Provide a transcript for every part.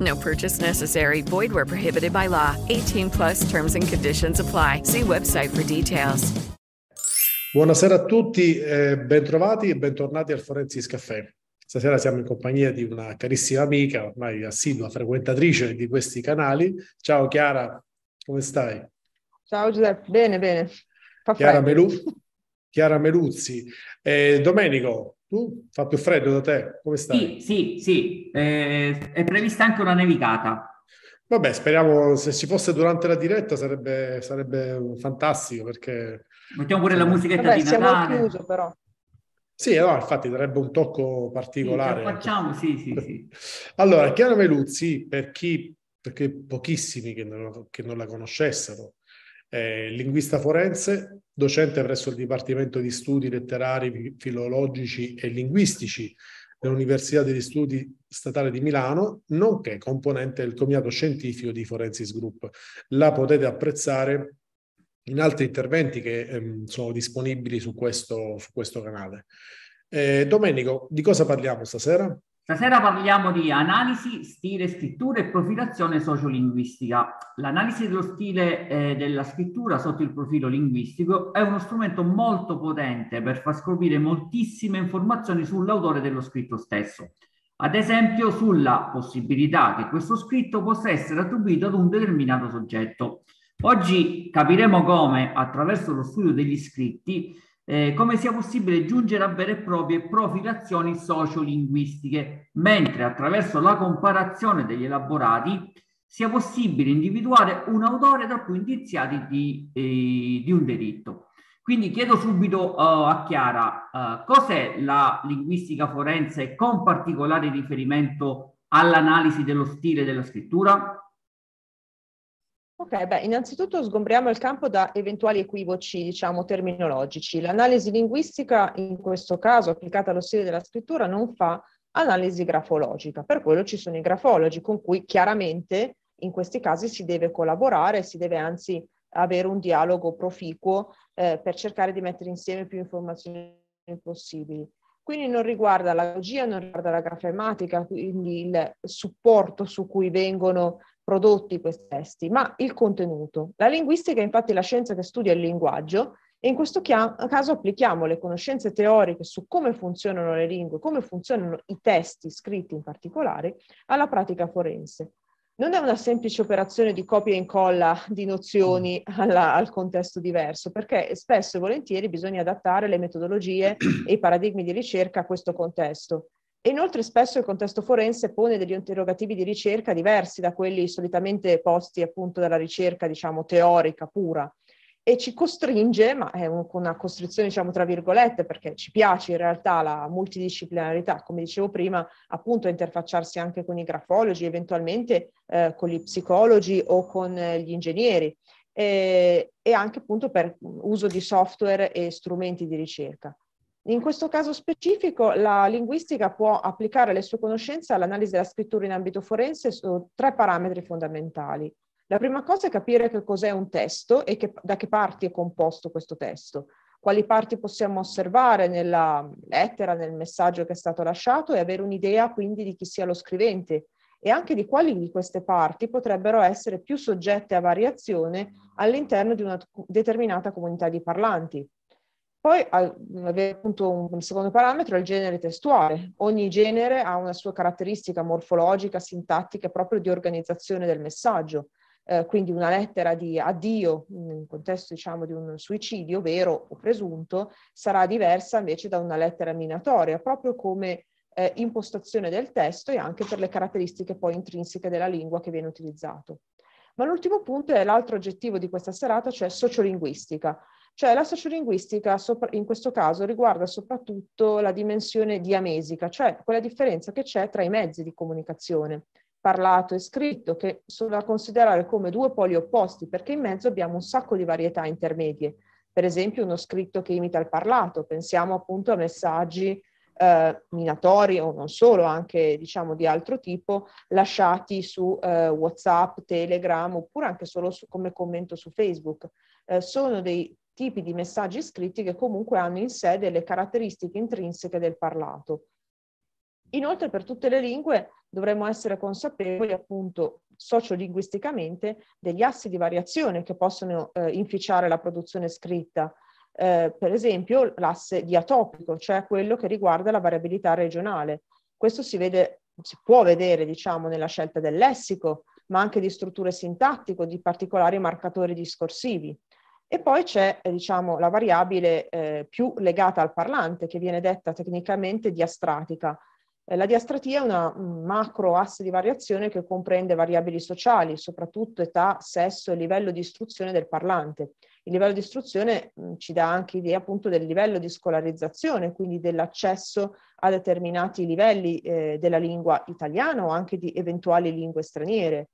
No purchase necessary. Void where prohibited by law. 18 plus terms and conditions apply. See website for details. Buonasera a tutti, eh, bentrovati e bentornati al Forensis Caffè. Stasera siamo in compagnia di una carissima amica, ormai assidua frequentatrice di questi canali. Ciao Chiara, come stai? Ciao Giuseppe, bene, bene. Fa Chiara, Melu- Chiara Meluzzi. Eh, Domenico, tu fa più freddo da te? Come stai? Sì, sì, sì. Eh, è prevista anche una nevicata. Vabbè, speriamo se ci fosse durante la diretta sarebbe, sarebbe fantastico perché... Mettiamo pure la musichetta Vabbè, di siamo Natale. al chiuso però. Sì, no, infatti darebbe un tocco Sì, particolare. la facciamo, sì, sì, sì. Allora, Chiara Meluzzi, per chi, perché pochissimi che non, che non la conoscessero, è linguista forense, docente presso il Dipartimento di Studi Letterari, Filologici e Linguistici dell'Università degli Studi Statale di Milano, nonché componente del Comitato Scientifico di Forensis Group. La potete apprezzare in altri interventi che ehm, sono disponibili su questo, su questo canale. Eh, Domenico, di cosa parliamo stasera? Stasera parliamo di analisi, stile, scrittura e profilazione sociolinguistica. L'analisi dello stile eh, della scrittura sotto il profilo linguistico è uno strumento molto potente per far scoprire moltissime informazioni sull'autore dello scritto stesso. Ad esempio sulla possibilità che questo scritto possa essere attribuito ad un determinato soggetto. Oggi capiremo come, attraverso lo studio degli scritti, eh, come sia possibile giungere a vere e proprie profilazioni sociolinguistiche, mentre attraverso la comparazione degli elaborati sia possibile individuare un autore tra più indiziati di, eh, di un delitto. Quindi chiedo subito uh, a Chiara uh, cos'è la linguistica forense con particolare riferimento all'analisi dello stile della scrittura? Ok, beh, innanzitutto sgombriamo il campo da eventuali equivoci, diciamo, terminologici. L'analisi linguistica, in questo caso applicata allo stile della scrittura, non fa analisi grafologica. Per quello ci sono i grafologi con cui chiaramente in questi casi si deve collaborare, si deve anzi avere un dialogo proficuo eh, per cercare di mettere insieme più informazioni possibili. Quindi non riguarda la logia, non riguarda la grafematica, quindi il supporto su cui vengono prodotti questi testi, ma il contenuto. La linguistica è infatti la scienza che studia il linguaggio e in questo caso applichiamo le conoscenze teoriche su come funzionano le lingue, come funzionano i testi scritti in particolare, alla pratica forense. Non è una semplice operazione di copia e incolla di nozioni alla, al contesto diverso, perché spesso e volentieri bisogna adattare le metodologie e i paradigmi di ricerca a questo contesto. E inoltre spesso il contesto forense pone degli interrogativi di ricerca diversi da quelli solitamente posti appunto dalla ricerca, diciamo, teorica pura e ci costringe, ma è un, una costrizione diciamo tra virgolette perché ci piace in realtà la multidisciplinarità, come dicevo prima, appunto a interfacciarsi anche con i grafologi, eventualmente eh, con gli psicologi o con eh, gli ingegneri e, e anche appunto per uso di software e strumenti di ricerca. In questo caso specifico la linguistica può applicare le sue conoscenze all'analisi della scrittura in ambito forense su tre parametri fondamentali. La prima cosa è capire che cos'è un testo e che, da che parti è composto questo testo, quali parti possiamo osservare nella lettera, nel messaggio che è stato lasciato e avere un'idea quindi di chi sia lo scrivente e anche di quali di queste parti potrebbero essere più soggette a variazione all'interno di una determinata comunità di parlanti. Poi avere appunto un secondo parametro è il genere testuale. Ogni genere ha una sua caratteristica morfologica, sintattica, proprio di organizzazione del messaggio. eh, quindi una lettera di addio in contesto diciamo di un suicidio vero o presunto sarà diversa invece da una lettera minatoria, proprio come eh, impostazione del testo e anche per le caratteristiche poi intrinseche della lingua che viene utilizzato. Ma l'ultimo punto è l'altro oggettivo di questa serata, cioè sociolinguistica. Cioè la sociolinguistica in questo caso riguarda soprattutto la dimensione diamesica, cioè quella differenza che c'è tra i mezzi di comunicazione parlato e scritto, che sono da considerare come due poli opposti, perché in mezzo abbiamo un sacco di varietà intermedie. Per esempio uno scritto che imita il parlato, pensiamo appunto a messaggi eh, minatori o non solo, anche diciamo di altro tipo, lasciati su eh, WhatsApp, Telegram oppure anche solo su, come commento su Facebook. Eh, sono dei tipi di messaggi scritti che comunque hanno in sé delle caratteristiche intrinseche del parlato. Inoltre per tutte le lingue dovremmo essere consapevoli appunto sociolinguisticamente degli assi di variazione che possono eh, inficiare la produzione scritta. Eh, per esempio l'asse diatopico, cioè quello che riguarda la variabilità regionale. Questo si, vede, si può vedere diciamo, nella scelta del lessico, ma anche di strutture sintattiche, di particolari marcatori discorsivi. E poi c'è diciamo, la variabile eh, più legata al parlante, che viene detta tecnicamente diastratica, eh, la diastratia è una macro asse di variazione che comprende variabili sociali, soprattutto età, sesso e livello di istruzione del parlante. Il livello di istruzione mh, ci dà anche idea appunto del livello di scolarizzazione, quindi dell'accesso a determinati livelli eh, della lingua italiana o anche di eventuali lingue straniere.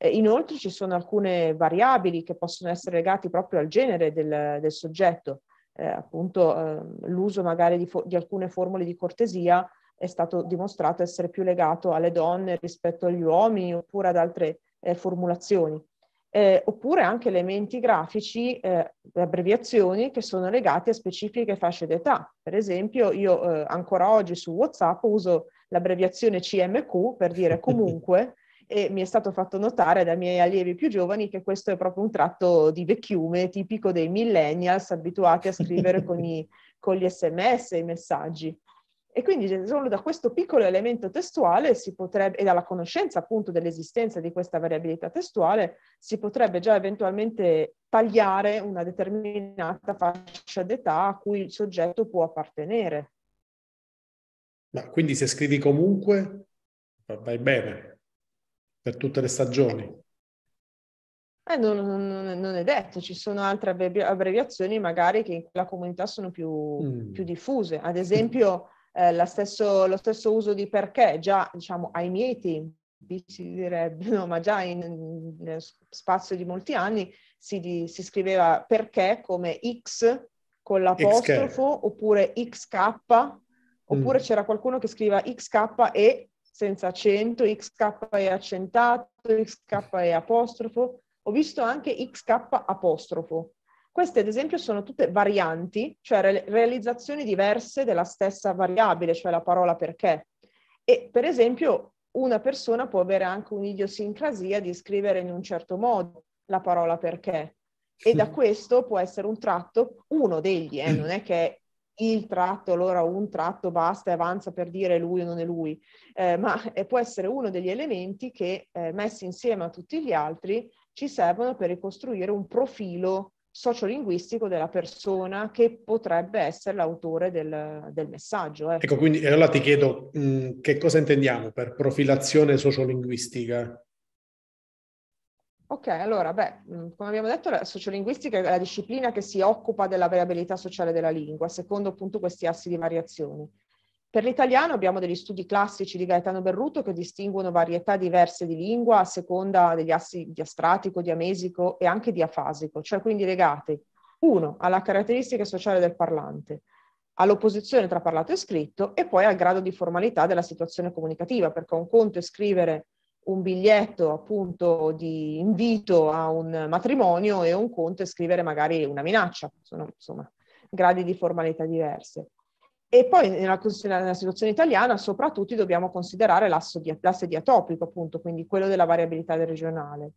Eh, inoltre ci sono alcune variabili che possono essere legate proprio al genere del, del soggetto, eh, appunto eh, l'uso magari di, di alcune formule di cortesia è stato dimostrato essere più legato alle donne rispetto agli uomini oppure ad altre eh, formulazioni. Eh, oppure anche elementi grafici, eh, abbreviazioni che sono legati a specifiche fasce d'età. Per esempio, io ancora oggi su WhatsApp uso l'abbreviazione CMQ per dire comunque e mi è stato fatto notare dai miei allievi più giovani che questo è proprio un tratto di vecchiume tipico dei millennials abituati a scrivere con, i, con gli sms e i messaggi. E quindi solo da questo piccolo elemento testuale si potrebbe, e dalla conoscenza appunto dell'esistenza di questa variabilità testuale, si potrebbe già eventualmente tagliare una determinata fascia d'età a cui il soggetto può appartenere. Ma quindi se scrivi comunque, vai bene per tutte le stagioni. Eh, non, non, non, è detto, ci sono altre abbreviazioni magari che in quella comunità sono più, mm. più diffuse. Ad esempio, eh, stesso, lo stesso uso di perché già diciamo ai miei tempi si direbbe, no, ma già in, in spazio di molti anni si, di, si scriveva perché come X con l'apostrofo XK. oppure XK oppure mm. c'era qualcuno che scriveva XK e senza accento, XK e accentato, XK e apostrofo. Ho visto anche XK apostrofo, queste, ad esempio, sono tutte varianti, cioè re- realizzazioni diverse della stessa variabile, cioè la parola perché. E, per esempio, una persona può avere anche un'idiosincrasia di scrivere in un certo modo la parola perché. E da questo può essere un tratto, uno degli, eh, non è che il tratto, allora un tratto basta e avanza per dire lui o non è lui, eh, ma può essere uno degli elementi che eh, messi insieme a tutti gli altri ci servono per ricostruire un profilo sociolinguistico della persona che potrebbe essere l'autore del, del messaggio. Ecco. ecco, quindi allora ti chiedo mh, che cosa intendiamo per profilazione sociolinguistica? Ok, allora, beh, come abbiamo detto, la sociolinguistica è la disciplina che si occupa della variabilità sociale della lingua, secondo appunto questi assi di variazione. Per l'italiano abbiamo degli studi classici di Gaetano Berruto che distinguono varietà diverse di lingua a seconda degli assi diastratico, diamesico e anche diafasico, cioè quindi legate, uno, alla caratteristica sociale del parlante, all'opposizione tra parlato e scritto e poi al grado di formalità della situazione comunicativa, perché un conto è scrivere un biglietto appunto di invito a un matrimonio e un conto è scrivere magari una minaccia, sono insomma gradi di formalità diverse. E poi nella, nella, situazione italiana soprattutto dobbiamo considerare l'asse, di, l'asse diatopico, appunto, quindi quello della variabilità regionale.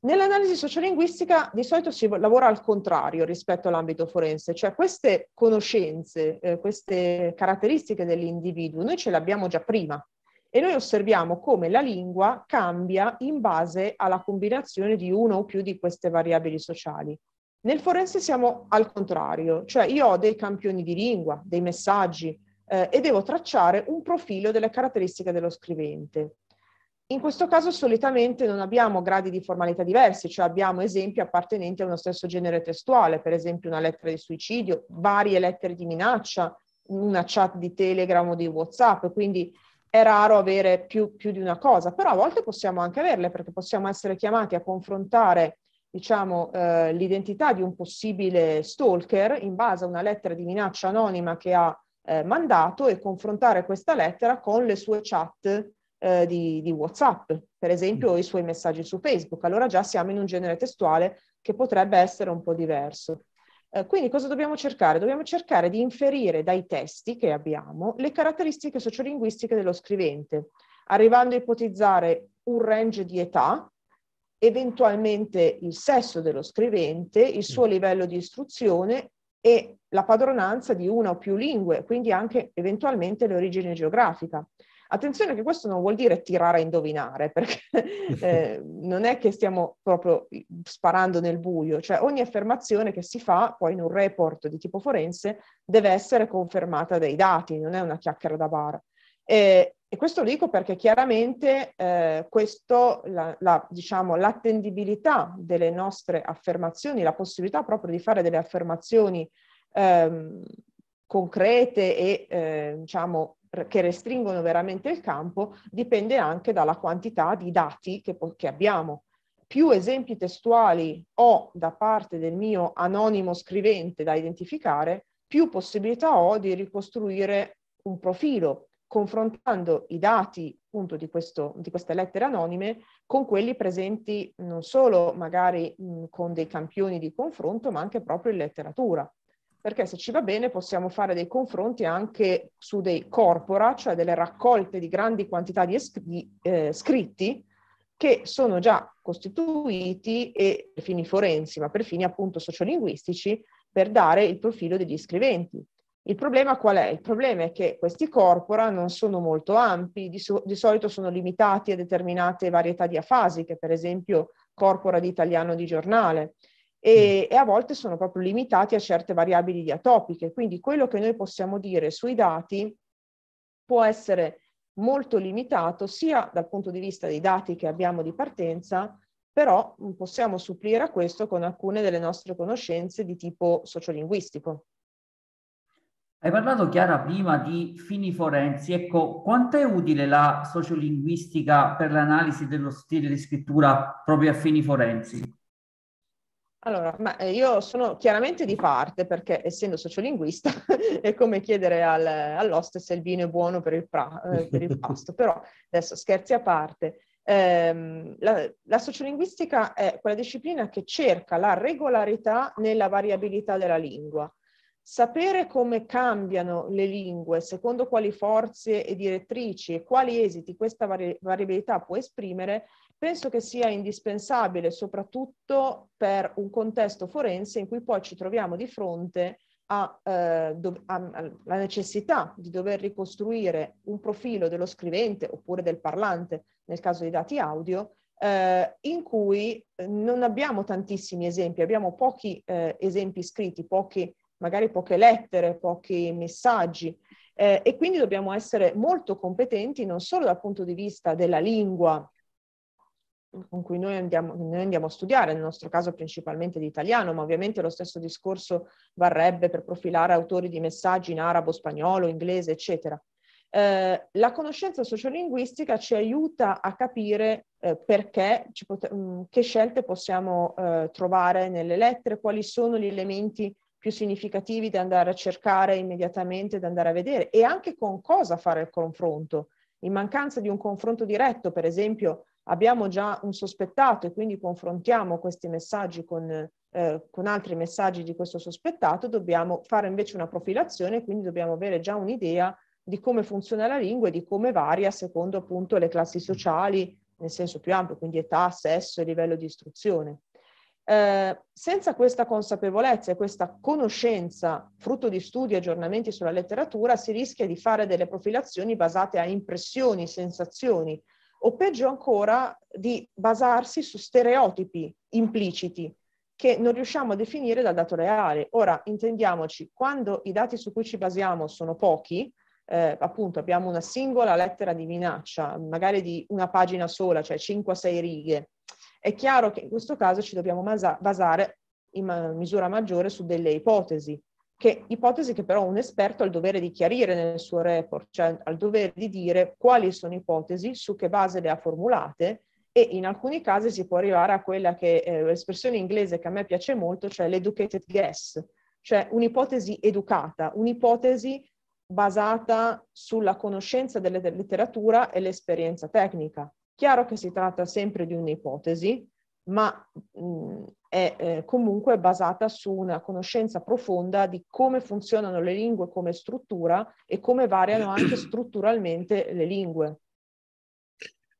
Nell'analisi sociolinguistica di solito si lavora al contrario rispetto all'ambito forense, cioè queste conoscenze, eh, queste caratteristiche dell'individuo, noi ce le abbiamo già prima e noi osserviamo come la lingua cambia in base alla combinazione di una o più di queste variabili sociali. Nel forense siamo al contrario, cioè io ho dei campioni di lingua, dei messaggi eh, e devo tracciare un profilo delle caratteristiche dello scrivente. In questo caso solitamente non abbiamo gradi di formalità diversi, cioè abbiamo esempi appartenenti a uno stesso genere testuale, per esempio una lettera di suicidio, varie lettere di minaccia, una chat di Telegram o di WhatsApp, quindi è raro avere più, più di una cosa, però a volte possiamo anche averle perché possiamo essere chiamati a confrontare diciamo, eh, l'identità di un possibile stalker in base a una lettera di minaccia anonima che ha eh, mandato e confrontare questa lettera con le sue chat eh, di, di, WhatsApp, per esempio, o i suoi messaggi su Facebook. Allora già siamo in un genere testuale che potrebbe essere un po' diverso. Eh, quindi cosa dobbiamo cercare? Dobbiamo cercare di inferire dai testi che abbiamo le caratteristiche sociolinguistiche dello scrivente, arrivando a ipotizzare un range di età, eventualmente il sesso dello scrivente, il suo mm. livello di istruzione e la padronanza di una o più lingue, quindi anche eventualmente l'origine geografica. Attenzione che questo non vuol dire tirare a indovinare, perché eh, non è che stiamo proprio sparando nel buio, cioè ogni affermazione che si fa poi in un report di tipo forense deve essere confermata dai dati, non è una chiacchiera da bar. E, e questo lo dico perché chiaramente eh, questo, la, la, diciamo, l'attendibilità delle nostre affermazioni, la possibilità proprio di fare delle affermazioni ehm, concrete e eh, diciamo che restringono veramente il campo dipende anche dalla quantità di dati che, che abbiamo. Più esempi testuali ho da parte del mio anonimo scrivente da identificare, più possibilità ho di ricostruire un profilo, confrontando i dati appunto di, questo, di queste lettere anonime con quelli presenti non solo magari mh, con dei campioni di confronto, ma anche proprio in letteratura perché se ci va bene possiamo fare dei confronti anche su dei corpora, cioè delle raccolte di grandi quantità di, es- di eh, scritti che sono già costituiti e per fini forensi, ma per fini appunto sociolinguistici, per dare il profilo degli scriventi. Il problema qual è? Il problema è che questi corpora non sono molto ampi, di, so- di solito sono limitati a determinate varietà diafasiche, per esempio corpora di italiano di giornale, e, mm. e, a volte sono proprio limitati a certe variabili diatopiche. Quindi quello che noi possiamo dire sui dati può essere molto limitato sia dal punto di vista dei dati che abbiamo di partenza, però possiamo supplire a questo con alcune delle nostre conoscenze di tipo sociolinguistico. Hai parlato Chiara prima di fini forensi, ecco, quanto è utile la sociolinguistica per l'analisi dello stile di scrittura proprio a fini forensi? Allora, ma eh, io sono chiaramente di parte perché essendo sociolinguista è come chiedere al, all'oste se il vino è buono per il, pra, eh, per il pasto, però adesso scherzi a parte. Ehm, la, la, sociolinguistica è quella disciplina che cerca la regolarità nella variabilità della lingua. Sapere come cambiano le lingue, secondo quali forze e direttrici e quali esiti questa vari- variabilità può esprimere, penso che sia indispensabile soprattutto per un contesto forense in cui poi ci troviamo di fronte alla eh, necessità di dover ricostruire un profilo dello scrivente oppure del parlante nel caso di dati audio, eh, in cui non abbiamo tantissimi esempi, abbiamo pochi eh, esempi scritti, pochi, magari poche lettere, pochi messaggi. Eh, e quindi dobbiamo essere molto competenti non solo dal punto di vista della lingua con cui noi andiamo, noi andiamo, a studiare, nel nostro caso principalmente di italiano, ma ovviamente lo stesso discorso varrebbe per profilare autori di messaggi in arabo, spagnolo, inglese, eccetera. Eh, la conoscenza sociolinguistica ci aiuta a capire eh, perché, pot- mm, che scelte possiamo eh, trovare nelle lettere, quali sono gli elementi più significativi da andare a cercare immediatamente, da andare a vedere e anche con cosa fare il confronto. In mancanza di un confronto diretto, per esempio, abbiamo già un sospettato e quindi confrontiamo questi messaggi con, eh, con altri messaggi di questo sospettato, dobbiamo fare invece una profilazione, quindi dobbiamo avere già un'idea di come funziona la lingua e di come varia secondo appunto le classi sociali nel senso più ampio, quindi età, sesso e livello di istruzione. Eh, senza questa consapevolezza e questa conoscenza, frutto di studi e aggiornamenti sulla letteratura, si rischia di fare delle profilazioni basate a impressioni, sensazioni, o peggio ancora di basarsi su stereotipi impliciti che non riusciamo a definire dal dato reale. Ora, intendiamoci, quando i dati su cui ci basiamo sono pochi, eh, appunto abbiamo una singola lettera di minaccia, magari di una pagina sola, cioè 5-6 righe, è chiaro che in questo caso ci dobbiamo basare in misura maggiore su delle ipotesi, che ipotesi che però un esperto ha il dovere di chiarire nel suo report, cioè ha il dovere di dire quali sono ipotesi, su che base le ha formulate e in alcuni casi si può arrivare a quella che è l'espressione inglese che a me piace molto, cioè l'educated guess, cioè un'ipotesi educata, un'ipotesi basata sulla conoscenza della letteratura e l'esperienza tecnica. Chiaro che si tratta sempre di un'ipotesi, ma mh, è eh, comunque basata su una conoscenza profonda di come funzionano le lingue come struttura e come variano anche strutturalmente le lingue.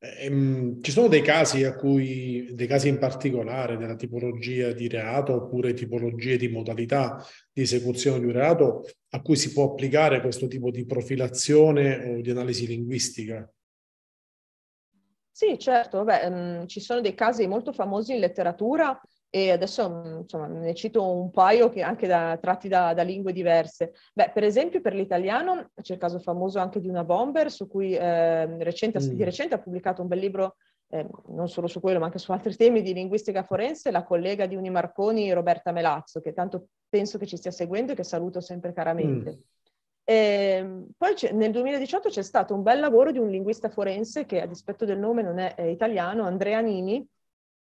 Ehm, ci sono dei casi a cui, dei casi in particolare della tipologia di reato oppure tipologie di modalità di esecuzione di un reato a cui si può applicare questo tipo di profilazione o di analisi linguistica? Sì, certo, beh, mh, ci sono dei casi molto famosi in letteratura e adesso insomma, ne cito un paio che anche da, tratti da, da, lingue diverse. Beh, per esempio per l'italiano c'è il caso famoso anche di una bomber su cui eh, recente, mm. di recente ha pubblicato un bel libro eh, non solo su quello, ma anche su altri temi di linguistica forense, la collega di Unimarconi, Roberta Melazzo, che tanto penso che ci stia seguendo e che saluto sempre caramente. Mm. E ehm, poi nel 2018 c'è stato un bel lavoro di un linguista forense che a dispetto del nome non è, è italiano, Andrea Nini,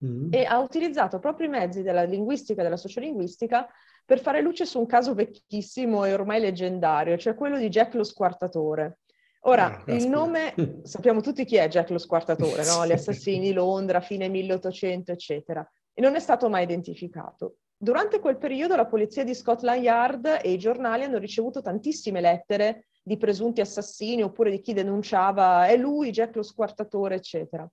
mm. e ha utilizzato proprio i mezzi della linguistica e della sociolinguistica per fare luce su un caso vecchissimo e ormai leggendario, cioè quello di Jack lo Squartatore. Ora, ah, il nome, sappiamo tutti chi è Jack lo Squartatore, no? Gli assassini, Londra, fine 1800, eccetera, e non è stato mai identificato. Durante quel periodo la polizia di Scotland Yard e i giornali hanno ricevuto tantissime lettere di presunti assassini oppure di chi denunciava è lui, Jack lo squartatore, eccetera.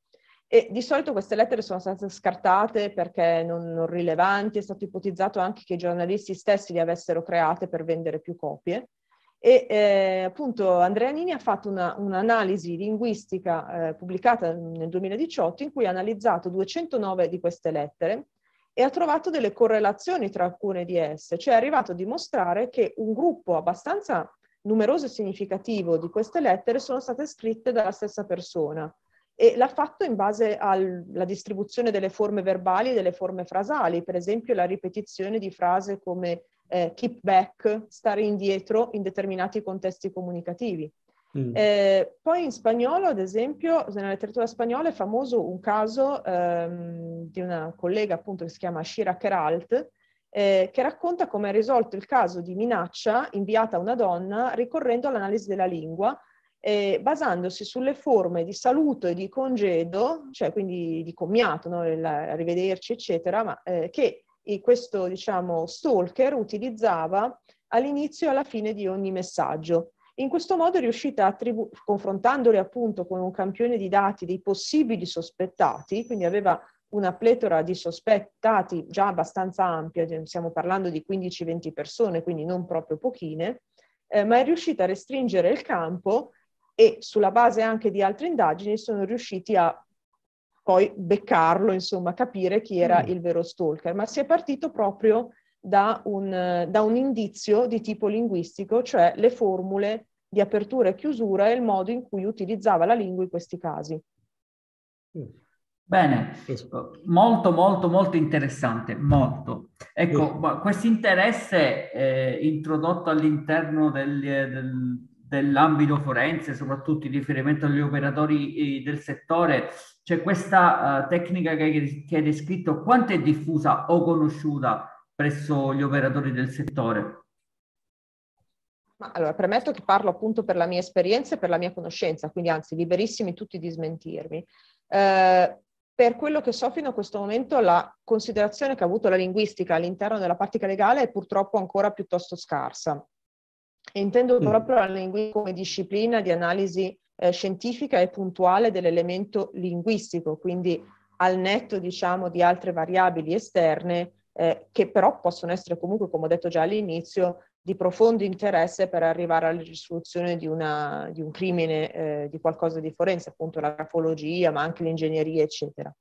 E di solito queste lettere sono state scartate perché non, non rilevanti, è stato ipotizzato anche che i giornalisti stessi le avessero create per vendere più copie. E eh, appunto Andrea Nini ha fatto una, un'analisi linguistica eh, pubblicata nel 2018 in cui ha analizzato 209 di queste lettere e ha trovato delle correlazioni tra alcune di esse, cioè è arrivato a dimostrare che un gruppo abbastanza numeroso e significativo di queste lettere sono state scritte dalla stessa persona e l'ha fatto in base alla distribuzione delle forme verbali e delle forme frasali, per esempio la ripetizione di frasi come eh, keep back, stare indietro in determinati contesti comunicativi. Mm. Eh, poi in spagnolo, ad esempio, nella letteratura spagnola è famoso un caso ehm, di una collega appunto che si chiama Shira Keralt, eh, che racconta come ha risolto il caso di minaccia inviata a una donna ricorrendo all'analisi della lingua, eh, basandosi sulle forme di saluto e di congedo, cioè quindi di commiato, no? Arrivederci, eccetera, ma eh, che questo diciamo stalker utilizzava all'inizio e alla fine di ogni messaggio. In questo modo è riuscita a attribuire, confrontandoli appunto con un campione di dati dei possibili sospettati, quindi aveva una pletora di sospettati già abbastanza ampia, stiamo parlando di 15-20 persone, quindi non proprio pochine, eh, ma è riuscita a restringere il campo e sulla base anche di altre indagini sono riusciti a poi beccarlo, insomma, capire chi era mm. il vero stalker, ma si è partito proprio da un, da un indizio di tipo linguistico, cioè le formule di apertura e chiusura e il modo in cui utilizzava la lingua in questi casi. Bene, molto molto molto interessante, molto. Ecco, questo interesse eh, introdotto all'interno del, del, dell'ambito forense, soprattutto in riferimento agli operatori eh, del settore, c'è questa uh, tecnica che, che hai descritto, quanto è diffusa o conosciuta presso gli operatori del settore? Ma allora, premetto che parlo appunto per la mia esperienza e per la mia conoscenza, quindi anzi liberissimi tutti di smentirmi. Eh, per quello che so fino a questo momento, la considerazione che ha avuto la linguistica all'interno della pratica legale è purtroppo ancora piuttosto scarsa. E intendo mm. proprio la linguistica come disciplina di analisi eh, scientifica e puntuale dell'elemento linguistico, quindi al netto, diciamo, di altre variabili esterne eh, che però possono essere comunque, come ho detto già all'inizio, di profondo interesse per arrivare alla risoluzione di, una, di un crimine, eh, di qualcosa di forense, appunto la grafologia, ma anche l'ingegneria, eccetera.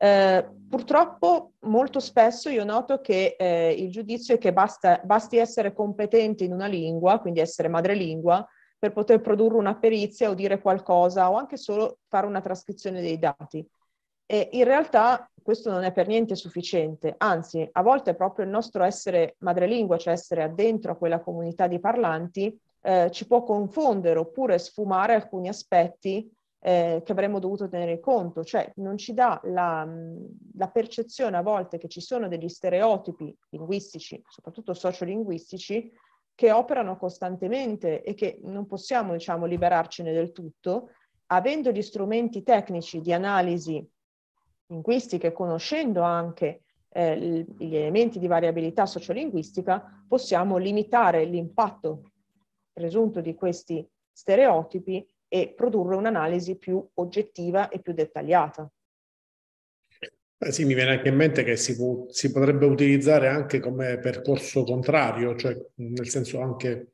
Eh, purtroppo molto spesso io noto che eh, il giudizio è che basta, basti essere competenti in una lingua, quindi essere madrelingua, per poter produrre una perizia o dire qualcosa o anche solo fare una trascrizione dei dati. E in realtà questo non è per niente sufficiente, anzi a volte proprio il nostro essere madrelingua, cioè essere addentro a quella comunità di parlanti, eh, ci può confondere oppure sfumare alcuni aspetti eh, che avremmo dovuto tenere conto, cioè non ci dà la, la, percezione a volte che ci sono degli stereotipi linguistici, soprattutto sociolinguistici, che operano costantemente e che non possiamo diciamo liberarcene del tutto, avendo gli strumenti tecnici di analisi linguistiche, conoscendo anche eh, gli elementi di variabilità sociolinguistica, possiamo limitare l'impatto presunto di questi stereotipi e produrre un'analisi più oggettiva e più dettagliata. Eh sì, mi viene anche in mente che si, può, si, potrebbe utilizzare anche come percorso contrario, cioè nel senso anche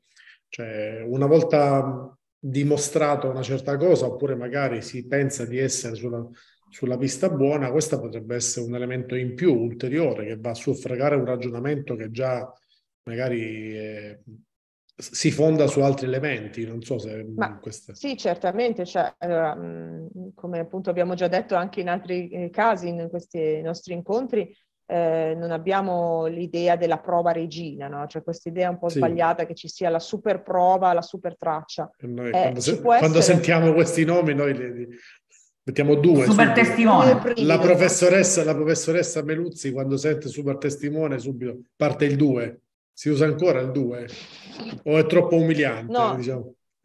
cioè, una volta dimostrato una certa cosa, oppure magari si pensa di essere sulla, sulla pista buona, questo potrebbe essere un elemento in più, ulteriore, che va a suffragare un ragionamento che già magari eh, si fonda su altri elementi, non so se... Ma, queste... Sì, certamente, cioè, allora, come appunto abbiamo già detto anche in altri eh, casi, in questi nostri incontri, eh, non abbiamo l'idea della prova regina, no? cioè questa idea un po' sì. sbagliata che ci sia la super prova, la super traccia. Noi, eh, quando, se, quando essere... sentiamo questi nomi noi li, Mettiamo due. Super subito. testimone. La professoressa, la professoressa Meluzzi, quando sente super testimone, subito parte il 2. Si usa ancora il 2? O è troppo umiliante? No. Diciamo?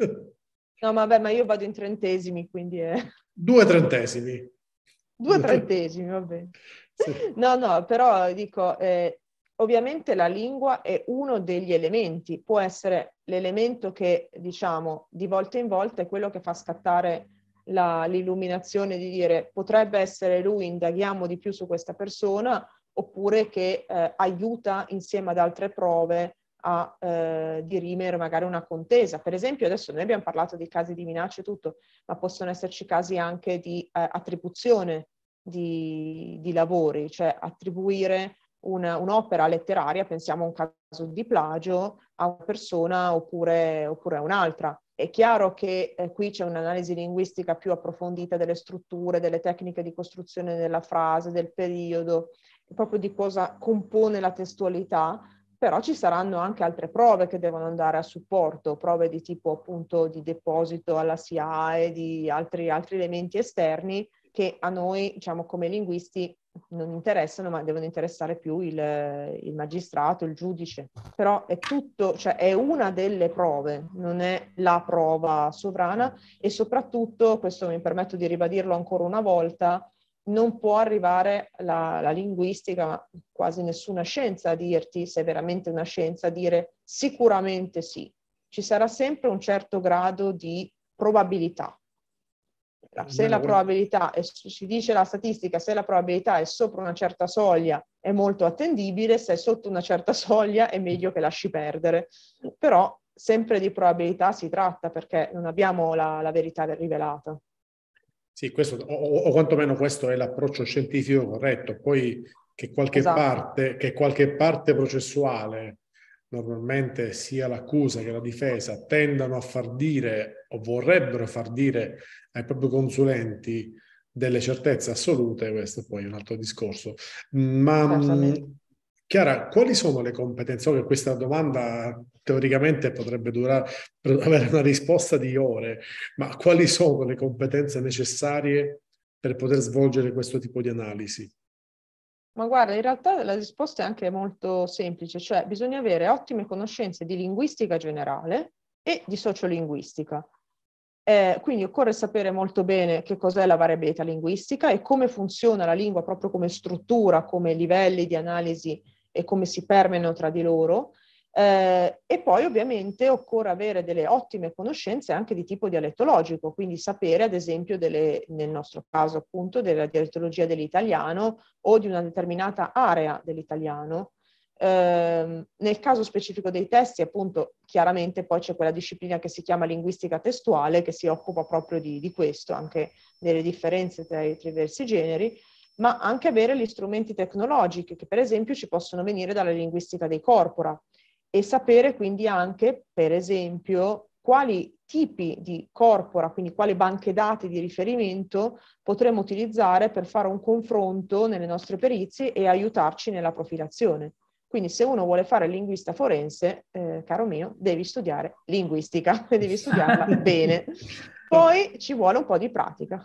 no, vabbè, ma io vado in trentesimi, quindi è... Due trentesimi. Due trentesimi, va bene. Sì. No, no, però dico, eh, ovviamente la lingua è uno degli elementi, può essere l'elemento che, diciamo, di volta in volta è quello che fa scattare la, l'illuminazione di dire potrebbe essere lui, indaghiamo di più su questa persona, oppure che eh, aiuta insieme ad altre prove a eh, dirimere magari una contesa. Per esempio, adesso noi abbiamo parlato di casi di minacce e tutto, ma possono esserci casi anche di eh, attribuzione di, di, lavori, cioè attribuire una, un'opera letteraria, pensiamo a un caso di plagio, a una persona oppure, oppure a un'altra. È chiaro che eh, qui c'è un'analisi linguistica più approfondita delle strutture, delle tecniche di costruzione della frase, del periodo, proprio di cosa compone la testualità, però ci saranno anche altre prove che devono andare a supporto, prove di tipo appunto di deposito alla SIAE, di altri, altri elementi esterni che a noi, diciamo, come linguisti non interessano, ma devono interessare più il, il, magistrato, il giudice. Però è tutto, cioè è una delle prove, non è la prova sovrana e soprattutto, questo mi permetto di ribadirlo ancora una volta, non può arrivare la, la linguistica, quasi nessuna scienza a dirti, se è veramente una scienza, a dire sicuramente sì. Ci sarà sempre un certo grado di probabilità se la probabilità, è, si dice la statistica, se la probabilità è sopra una certa soglia è molto attendibile, se è sotto una certa soglia è meglio che lasci perdere. Però sempre di probabilità si tratta perché non abbiamo la, la verità rivelata. Sì, questo, o, o, quantomeno questo è l'approccio scientifico corretto. Poi che qualche, esatto. parte, che qualche parte processuale normalmente sia l'accusa che la difesa tendano a far dire o vorrebbero far dire ai propri consulenti delle certezze assolute, questo poi è un altro discorso. Ma mm, Chiara, quali sono le competenze? So che questa domanda teoricamente potrebbe durare per avere una risposta di ore, ma quali sono le competenze necessarie per poter svolgere questo tipo di analisi? Ma guarda, in realtà la risposta è anche molto semplice, cioè bisogna avere ottime conoscenze di linguistica generale e di sociolinguistica. Eh, quindi occorre sapere molto bene che cos'è la variabilità linguistica e come funziona la lingua proprio come struttura, come livelli di analisi e come si permeano tra di loro. Eh, e poi ovviamente occorre avere delle ottime conoscenze anche di tipo dialettologico, quindi sapere ad esempio delle, nel nostro caso appunto della dialettologia dell'italiano o di una determinata area dell'italiano. Eh, nel caso specifico dei testi appunto chiaramente poi c'è quella disciplina che si chiama linguistica testuale che si occupa proprio di, di questo, anche delle differenze tra i, diversi generi ma anche avere gli strumenti tecnologici che per esempio ci possono venire dalla linguistica dei corpora e sapere quindi anche, per esempio, quali tipi di corpora, quindi quali banche dati di riferimento potremmo utilizzare per fare un confronto nelle nostre perizie e aiutarci nella profilazione. Quindi se uno vuole fare linguista forense, eh, caro mio, devi studiare linguistica e devi studiarla bene. Poi ci vuole un po' di pratica.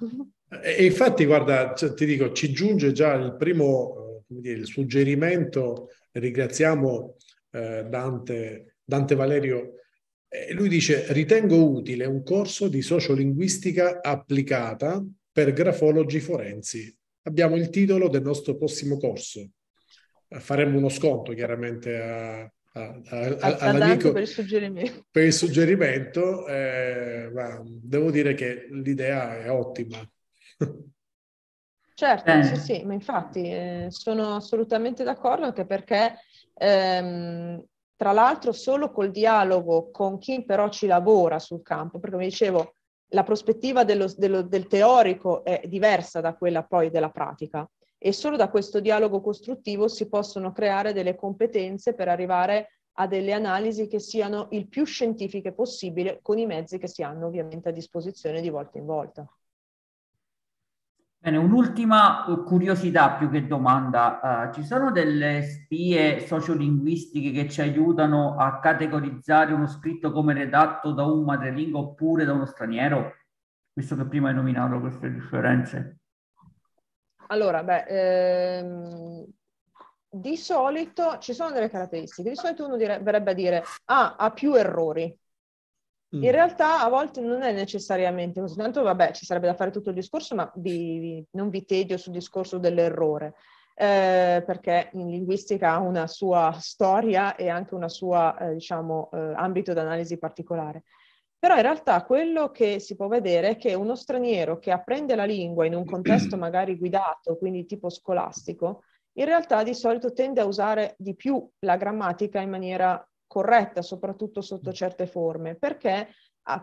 E infatti, guarda, cioè, ti dico, ci giunge già il primo eh, dire, il suggerimento, ringraziamo eh, Dante, Dante Valerio, eh, lui dice ritengo utile un corso di sociolinguistica applicata per grafologi forensi. Abbiamo il titolo del nostro prossimo corso. Faremo uno sconto chiaramente a, a, a, a, all'amico per il suggerimento. Per il suggerimento eh, devo dire che l'idea è ottima. Certo, eh. sì, sì, ma infatti eh, sono assolutamente d'accordo anche perché ehm, tra l'altro solo col dialogo con chi però ci lavora sul campo, perché come dicevo, la prospettiva dello, dello, del teorico è diversa da quella poi della pratica e solo da questo dialogo costruttivo si possono creare delle competenze per arrivare a delle analisi che siano il più scientifiche possibile con i mezzi che si hanno ovviamente a disposizione di volta in volta. Bene, un'ultima uh, curiosità più che domanda. Uh, ci sono delle spie sociolinguistiche che ci aiutano a categorizzare uno scritto come redatto da un madrelingua oppure da uno straniero? Visto che prima hai nominato queste differenze. Allora, beh, ehm, di solito ci sono delle caratteristiche. Di solito uno dire, verrebbe a dire, ah, ha più errori. In mm. realtà a volte non è necessariamente così, tanto vabbè ci sarebbe da fare tutto il discorso, ma vi, vi, non vi tedio sul discorso dell'errore, eh, perché in linguistica ha una sua storia e anche una sua, eh, diciamo, eh, ambito d'analisi particolare. Però in realtà quello che si può vedere è che uno straniero che apprende la lingua in un contesto magari guidato, quindi tipo scolastico, in realtà di solito tende a usare di più la grammatica in maniera corretta, soprattutto sotto certe forme, perché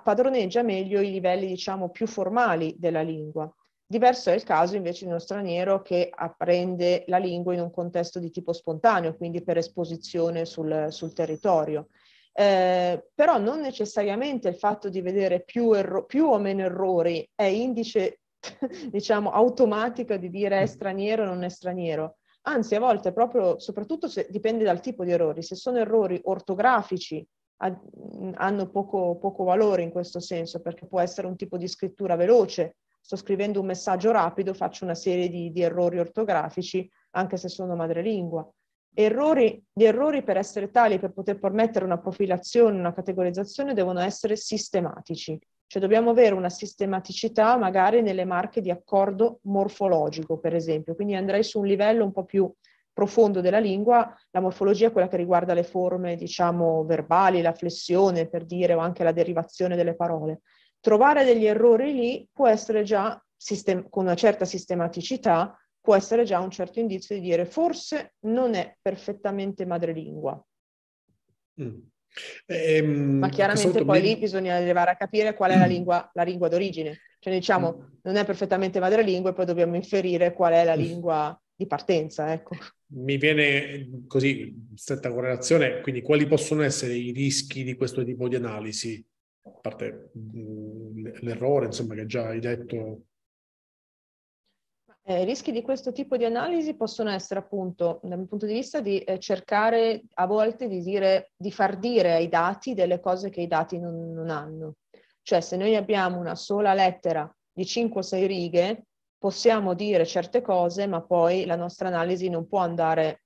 padroneggia meglio i livelli, diciamo, più formali della lingua. Diverso è il caso invece di uno straniero che apprende la lingua in un contesto di tipo spontaneo, quindi per esposizione sul, sul territorio. Eh, però non necessariamente il fatto di vedere più, erro- più o meno errori è indice, diciamo, automatico di dire è straniero o non è straniero. Anzi, a volte proprio, soprattutto se dipende dal tipo di errori, se sono errori ortografici hanno poco, poco valore in questo senso, perché può essere un tipo di scrittura veloce. Sto scrivendo un messaggio rapido, faccio una serie di, di errori ortografici, anche se sono madrelingua. Errori, gli errori per essere tali, per poter permettere una profilazione, una categorizzazione, devono essere sistematici. Cioè dobbiamo avere una sistematicità magari nelle marche di accordo morfologico, per esempio. Quindi andrei su un livello un po' più profondo della lingua. La morfologia è quella che riguarda le forme, diciamo, verbali, la flessione, per dire, o anche la derivazione delle parole. Trovare degli errori lì può essere già, sistem- con una certa sistematicità, può essere già un certo indizio di dire forse non è perfettamente madrelingua. Mm. Ehm, Ma chiaramente poi lì bisogna arrivare a capire qual è la lingua, la lingua d'origine. Cioè diciamo, mm. non è perfettamente madrelingua e poi dobbiamo inferire qual è la mm. lingua di partenza. Ecco. Mi viene così, stretta correlazione, quindi quali possono essere i rischi di questo tipo di analisi? A parte l'errore, insomma, che già hai detto eh, rischi di questo tipo di analisi possono essere appunto, dal mio punto di vista, di eh, cercare a volte di, dire, di far dire ai dati delle cose che i dati non, non hanno. Cioè se noi abbiamo una sola lettera di 5 o 6 righe, possiamo dire certe cose, ma poi la nostra analisi non può andare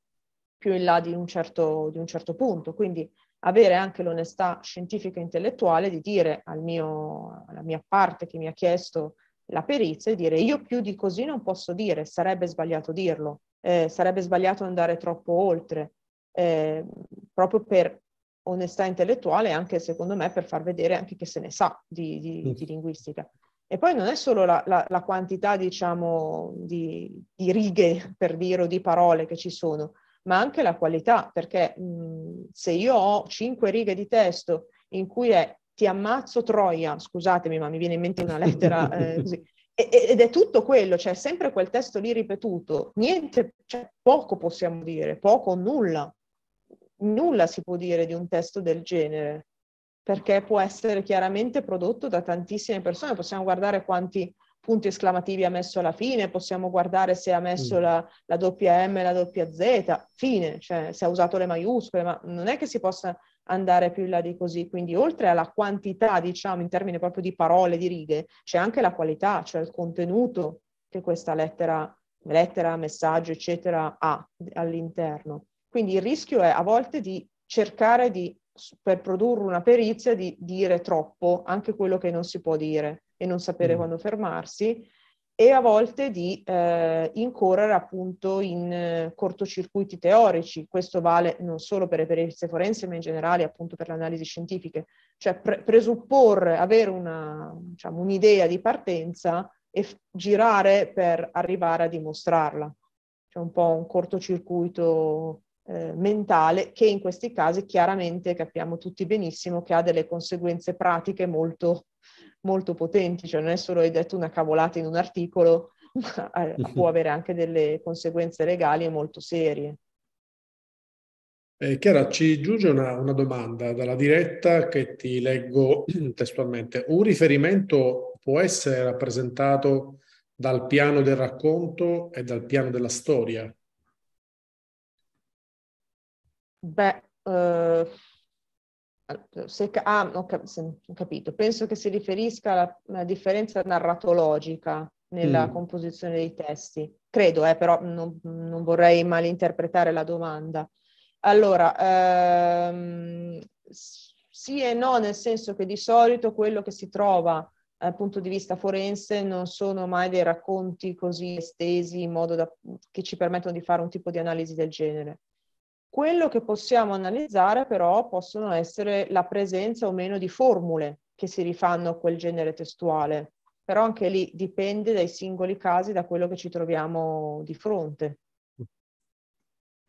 più in là di un certo, di un certo punto. Quindi avere anche l'onestà scientifica e intellettuale di dire al mio, alla mia parte che mi ha chiesto la perizia e dire io più di così non posso dire, sarebbe sbagliato dirlo, eh, sarebbe sbagliato andare troppo oltre, eh, proprio per onestà intellettuale anche secondo me per far vedere anche che se ne sa di, di, mm. di linguistica. E poi non è solo la, la, la quantità, diciamo, di, di, righe, per dire, o di parole che ci sono, ma anche la qualità, perché mh, se io ho cinque righe di testo in cui è ti ammazzo Troia, scusatemi, ma mi viene in mente una lettera eh, così, ed è tutto quello, cioè sempre quel testo lì ripetuto, niente, cioè, poco possiamo dire, poco o nulla, nulla si può dire di un testo del genere perché può essere chiaramente prodotto da tantissime persone. Possiamo guardare quanti punti esclamativi ha messo alla fine, possiamo guardare se ha messo mm. la, la doppia M e la doppia Z, fine, cioè se ha usato le maiuscole, ma non è che si possa andare più in là di così. Quindi oltre alla quantità, diciamo, in termini proprio di parole, di righe, c'è anche la qualità, cioè il contenuto che questa lettera, lettera messaggio, eccetera, ha all'interno. Quindi il rischio è a volte di cercare di per produrre una perizia di dire troppo anche quello che non si può dire e non sapere mm. quando fermarsi e a volte di eh, incorrere appunto in eh, cortocircuiti teorici. Questo vale non solo per le perizie forensi, ma in generale appunto per le analisi scientifiche, cioè pre- presupporre, avere una, diciamo, un'idea di partenza e f- girare per arrivare a dimostrarla. C'è un po' un cortocircuito eh, mentale che in questi casi chiaramente capiamo tutti benissimo che ha delle conseguenze pratiche molto, molto potenti, cioè non è solo hai detto una cavolata in un articolo, ma eh, può avere anche delle conseguenze legali molto serie. Eh, Chiara, ci giunge una, una, domanda dalla diretta che ti leggo testualmente. Un riferimento può essere rappresentato dal piano del racconto e dal piano della storia? Beh, uh, se, ah, ho, cap- ho, capito. Penso che si riferisca alla, alla differenza narratologica nella mm. composizione dei testi. Credo, eh, però non, non, vorrei malinterpretare la domanda. Allora, ehm, sì e no, nel senso che di solito quello che si trova dal punto di vista forense non sono mai dei racconti così estesi in modo da, che ci permettono di fare un tipo di analisi del genere. Quello che possiamo analizzare però possono essere la presenza o meno di formule che si rifanno a quel genere testuale, però anche lì dipende dai singoli casi, da quello che ci troviamo di fronte.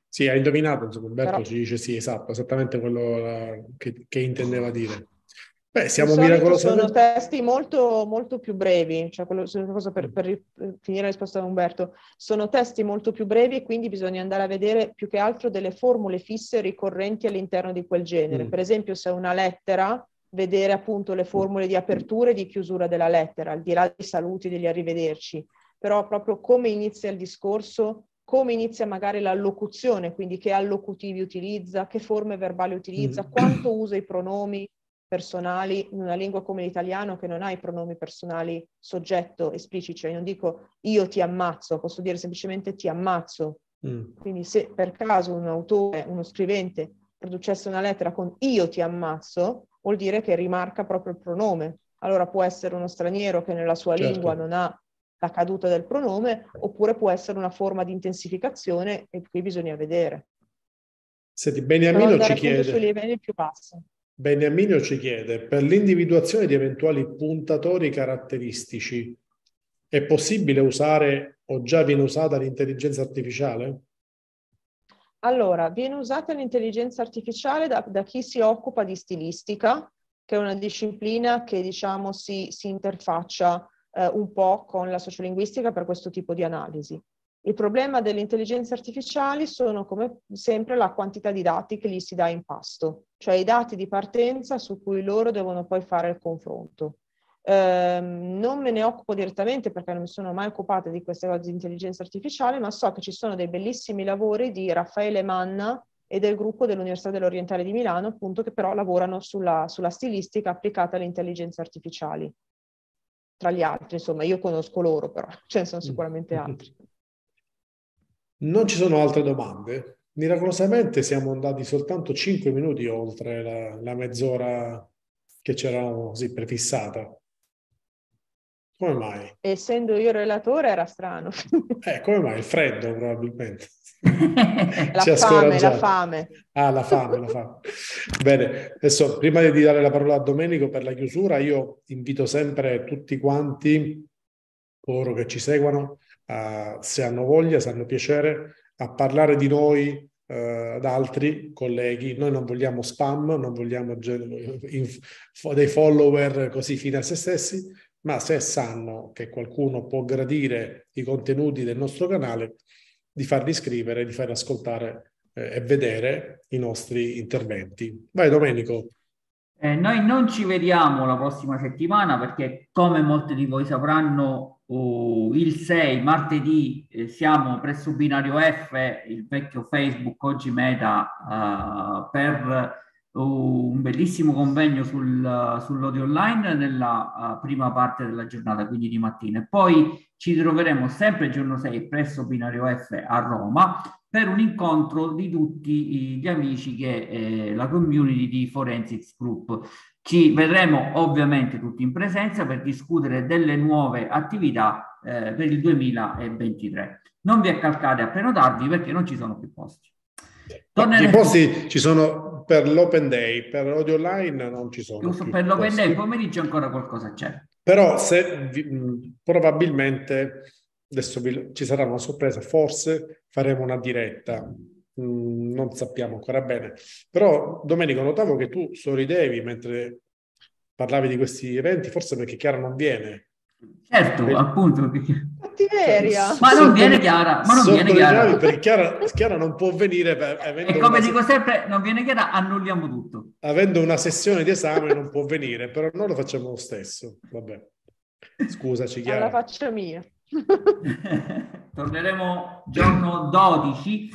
Sì, hai indovinato, insomma, Umberto però... ci dice sì, esatto, esattamente quello uh, che, che intendeva dire. Beh, siamo miracolosamente... Sono testi molto, molto più brevi, cioè quello, cosa per, per, finire la risposta da Umberto, sono testi molto più brevi e quindi bisogna andare a vedere più che altro delle formule fisse ricorrenti all'interno di quel genere. Mm. Per esempio, se è una lettera, vedere appunto le formule di apertura e di chiusura della lettera, al di là dei saluti, degli arrivederci, però proprio come inizia il discorso, come inizia magari l'allocuzione, quindi che allocutivi utilizza, che forme verbali utilizza, mm. quanto usa i pronomi, personali in una lingua come l'italiano che non ha i pronomi personali soggetto espliciti, cioè non dico io ti ammazzo, posso dire semplicemente ti ammazzo. Mm. Quindi se per caso un autore, uno scrivente producesse una lettera con io ti ammazzo, vuol dire che rimarca proprio il pronome. Allora può essere uno straniero che nella sua certo. lingua non ha la caduta del pronome, oppure può essere una forma di intensificazione e qui bisogna vedere. Senti, Beniamino ci chiede... Sui livelli più bassi. Beniamino ci chiede, per l'individuazione di eventuali puntatori caratteristici, è possibile usare o già viene usata l'intelligenza artificiale? Allora, viene usata l'intelligenza artificiale da, da, chi si occupa di stilistica, che è una disciplina che diciamo si, si interfaccia eh, un po' con la sociolinguistica per questo tipo di analisi. Il problema delle intelligenze artificiali sono come sempre la quantità di dati che gli si dà in pasto, cioè i dati di partenza su cui loro devono poi fare il confronto. Eh, non me ne occupo direttamente perché non mi sono mai occupata di queste cose di intelligenza artificiale, ma so che ci sono dei bellissimi lavori di Raffaele Manna e del gruppo dell'Università dell'Orientale di Milano, appunto, che però lavorano sulla, sulla stilistica applicata alle intelligenze artificiali. Tra gli altri, insomma, io conosco loro, però ce ne sono sicuramente altri. Non ci sono altre domande. Miracolosamente siamo andati soltanto 5 minuti oltre la, la mezz'ora che c'eravamo così prefissata. Come mai? Essendo io relatore era strano. Eh, come mai? Il freddo probabilmente. la fame, la fame. Ah, la fame, la fame. Bene, adesso prima di dare la parola a Domenico per la chiusura, io invito sempre tutti quanti, coloro che ci seguono, uh, se hanno voglia, se hanno piacere, a parlare di noi uh, ad altri colleghi. Noi non vogliamo spam, non vogliamo dei follower così fine a se stessi, ma se sanno che qualcuno può gradire i contenuti del nostro canale, di farli scrivere, di farli ascoltare eh, e vedere i nostri interventi. Vai Domenico. Eh, noi non ci vediamo la prossima settimana perché, come molti di voi sapranno, uh, il 6 martedì eh, siamo presso Binario F, il vecchio Facebook, oggi Meta, uh, per un bellissimo convegno sul, sull'audio online nella uh, prima parte della giornata, quindi di mattina. E poi ci troveremo sempre il giorno 6 presso Binario F a Roma per un incontro di tutti gli amici che eh, la community di Forensics Group. Ci vedremo ovviamente tutti in presenza per discutere delle nuove attività eh, per il 2023. Non vi accalcate a prenotarvi perché non ci sono più posti. Torneremo... I posti ci sono per l'open day, per audio online non ci sono. Giusto, per l'open day, pomeriggio ancora qualcosa c'è. Però se probabilmente adesso ci sarà una sorpresa, forse faremo una diretta, non sappiamo ancora bene. Però Domenico, notavo che tu sorridevi mentre parlavi di questi eventi, forse perché Chiara non viene. Certo, Beh, appunto. Perché... Cattiveria. Ma non viene Chiara, ma non viene Chiara. Perché Chiara, Chiara non può venire. Per, e come dico sempre, non viene Chiara, annulliamo tutto. Avendo una sessione di esame non può venire, però noi lo facciamo lo stesso. Vabbè. Scusaci Chiara. La faccia mia. Torneremo giorno 12,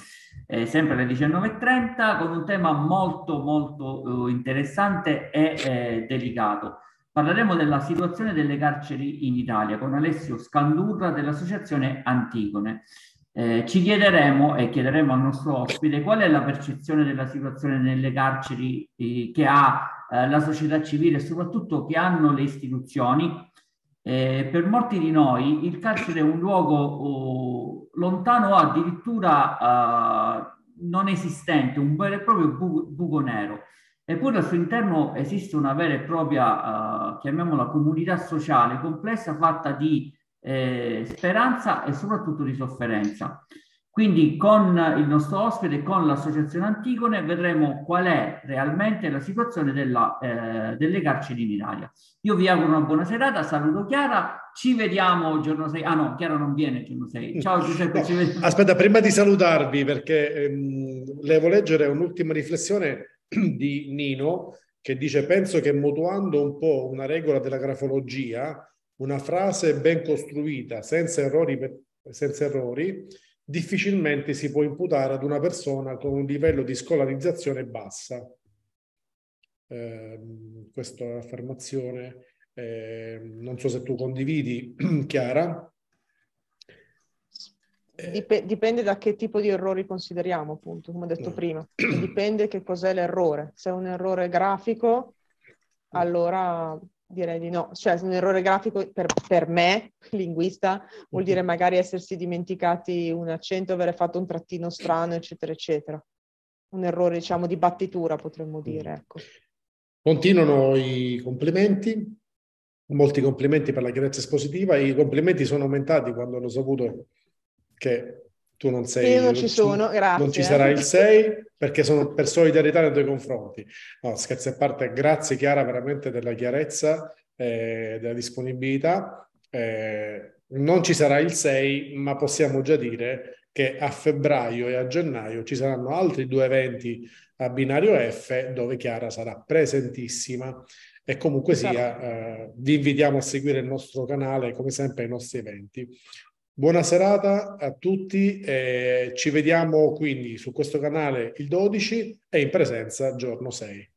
eh, sempre alle 19.30, con un tema molto molto eh, interessante e eh, delicato. Parleremo della situazione delle carceri in Italia con Alessio Scandurra dell'Associazione Antigone. Eh, ci chiederemo e chiederemo al nostro ospite qual è la percezione della situazione nelle carceri eh, che ha eh, la società civile e soprattutto che hanno le istituzioni. Eh, per molti di noi il carcere è un luogo oh, lontano o addirittura uh, non esistente, un vero e proprio bu- buco nero. Eppure al suo interno esiste una vera e propria, uh, chiamiamola comunità sociale complessa fatta di eh, speranza e soprattutto di sofferenza. Quindi con il nostro ospite, con l'associazione Antigone, vedremo qual è realmente la situazione della, eh, delle carceri in Italia. Io vi auguro una buona serata, saluto Chiara, ci vediamo giorno 6. Ah no, Chiara non viene giorno 6. Ciao Giuseppe. No, aspetta, prima di salutarvi, perché ehm, devo leggere un'ultima riflessione di Nino che dice penso che mutuando un po' una regola della grafologia, una frase ben costruita, senza errori, senza errori difficilmente si può imputare ad una persona con un livello di scolarizzazione bassa. Eh, questa è un'affermazione, eh, non so se tu condividi, Chiara. Dip- dipende da che tipo di errori consideriamo, appunto, come ho detto no. prima. Dipende che cos'è l'errore. Se è un errore grafico, allora direi di no. Cioè, un errore grafico per, per, me, linguista, vuol dire magari essersi dimenticati un accento, avere fatto un trattino strano, eccetera, eccetera. Un errore, diciamo, di battitura, potremmo dire, ecco. Continuano i complimenti, molti complimenti per la chiarezza espositiva. I complimenti sono aumentati quando hanno saputo che tu non sei... Io non ci sono, grazie. Non ci sarà il 6 perché sono per solidarietà nei tuoi confronti. No, scherzi a parte, grazie Chiara veramente della chiarezza e eh, della disponibilità. Eh, non ci sarà il 6, ma possiamo già dire che a febbraio e a gennaio ci saranno altri due eventi a binario F dove Chiara sarà presentissima e comunque sia eh, vi invitiamo a seguire il nostro canale come sempre i nostri eventi. Buona serata a tutti, eh, ci vediamo quindi su questo canale il 12 e in presenza giorno 6.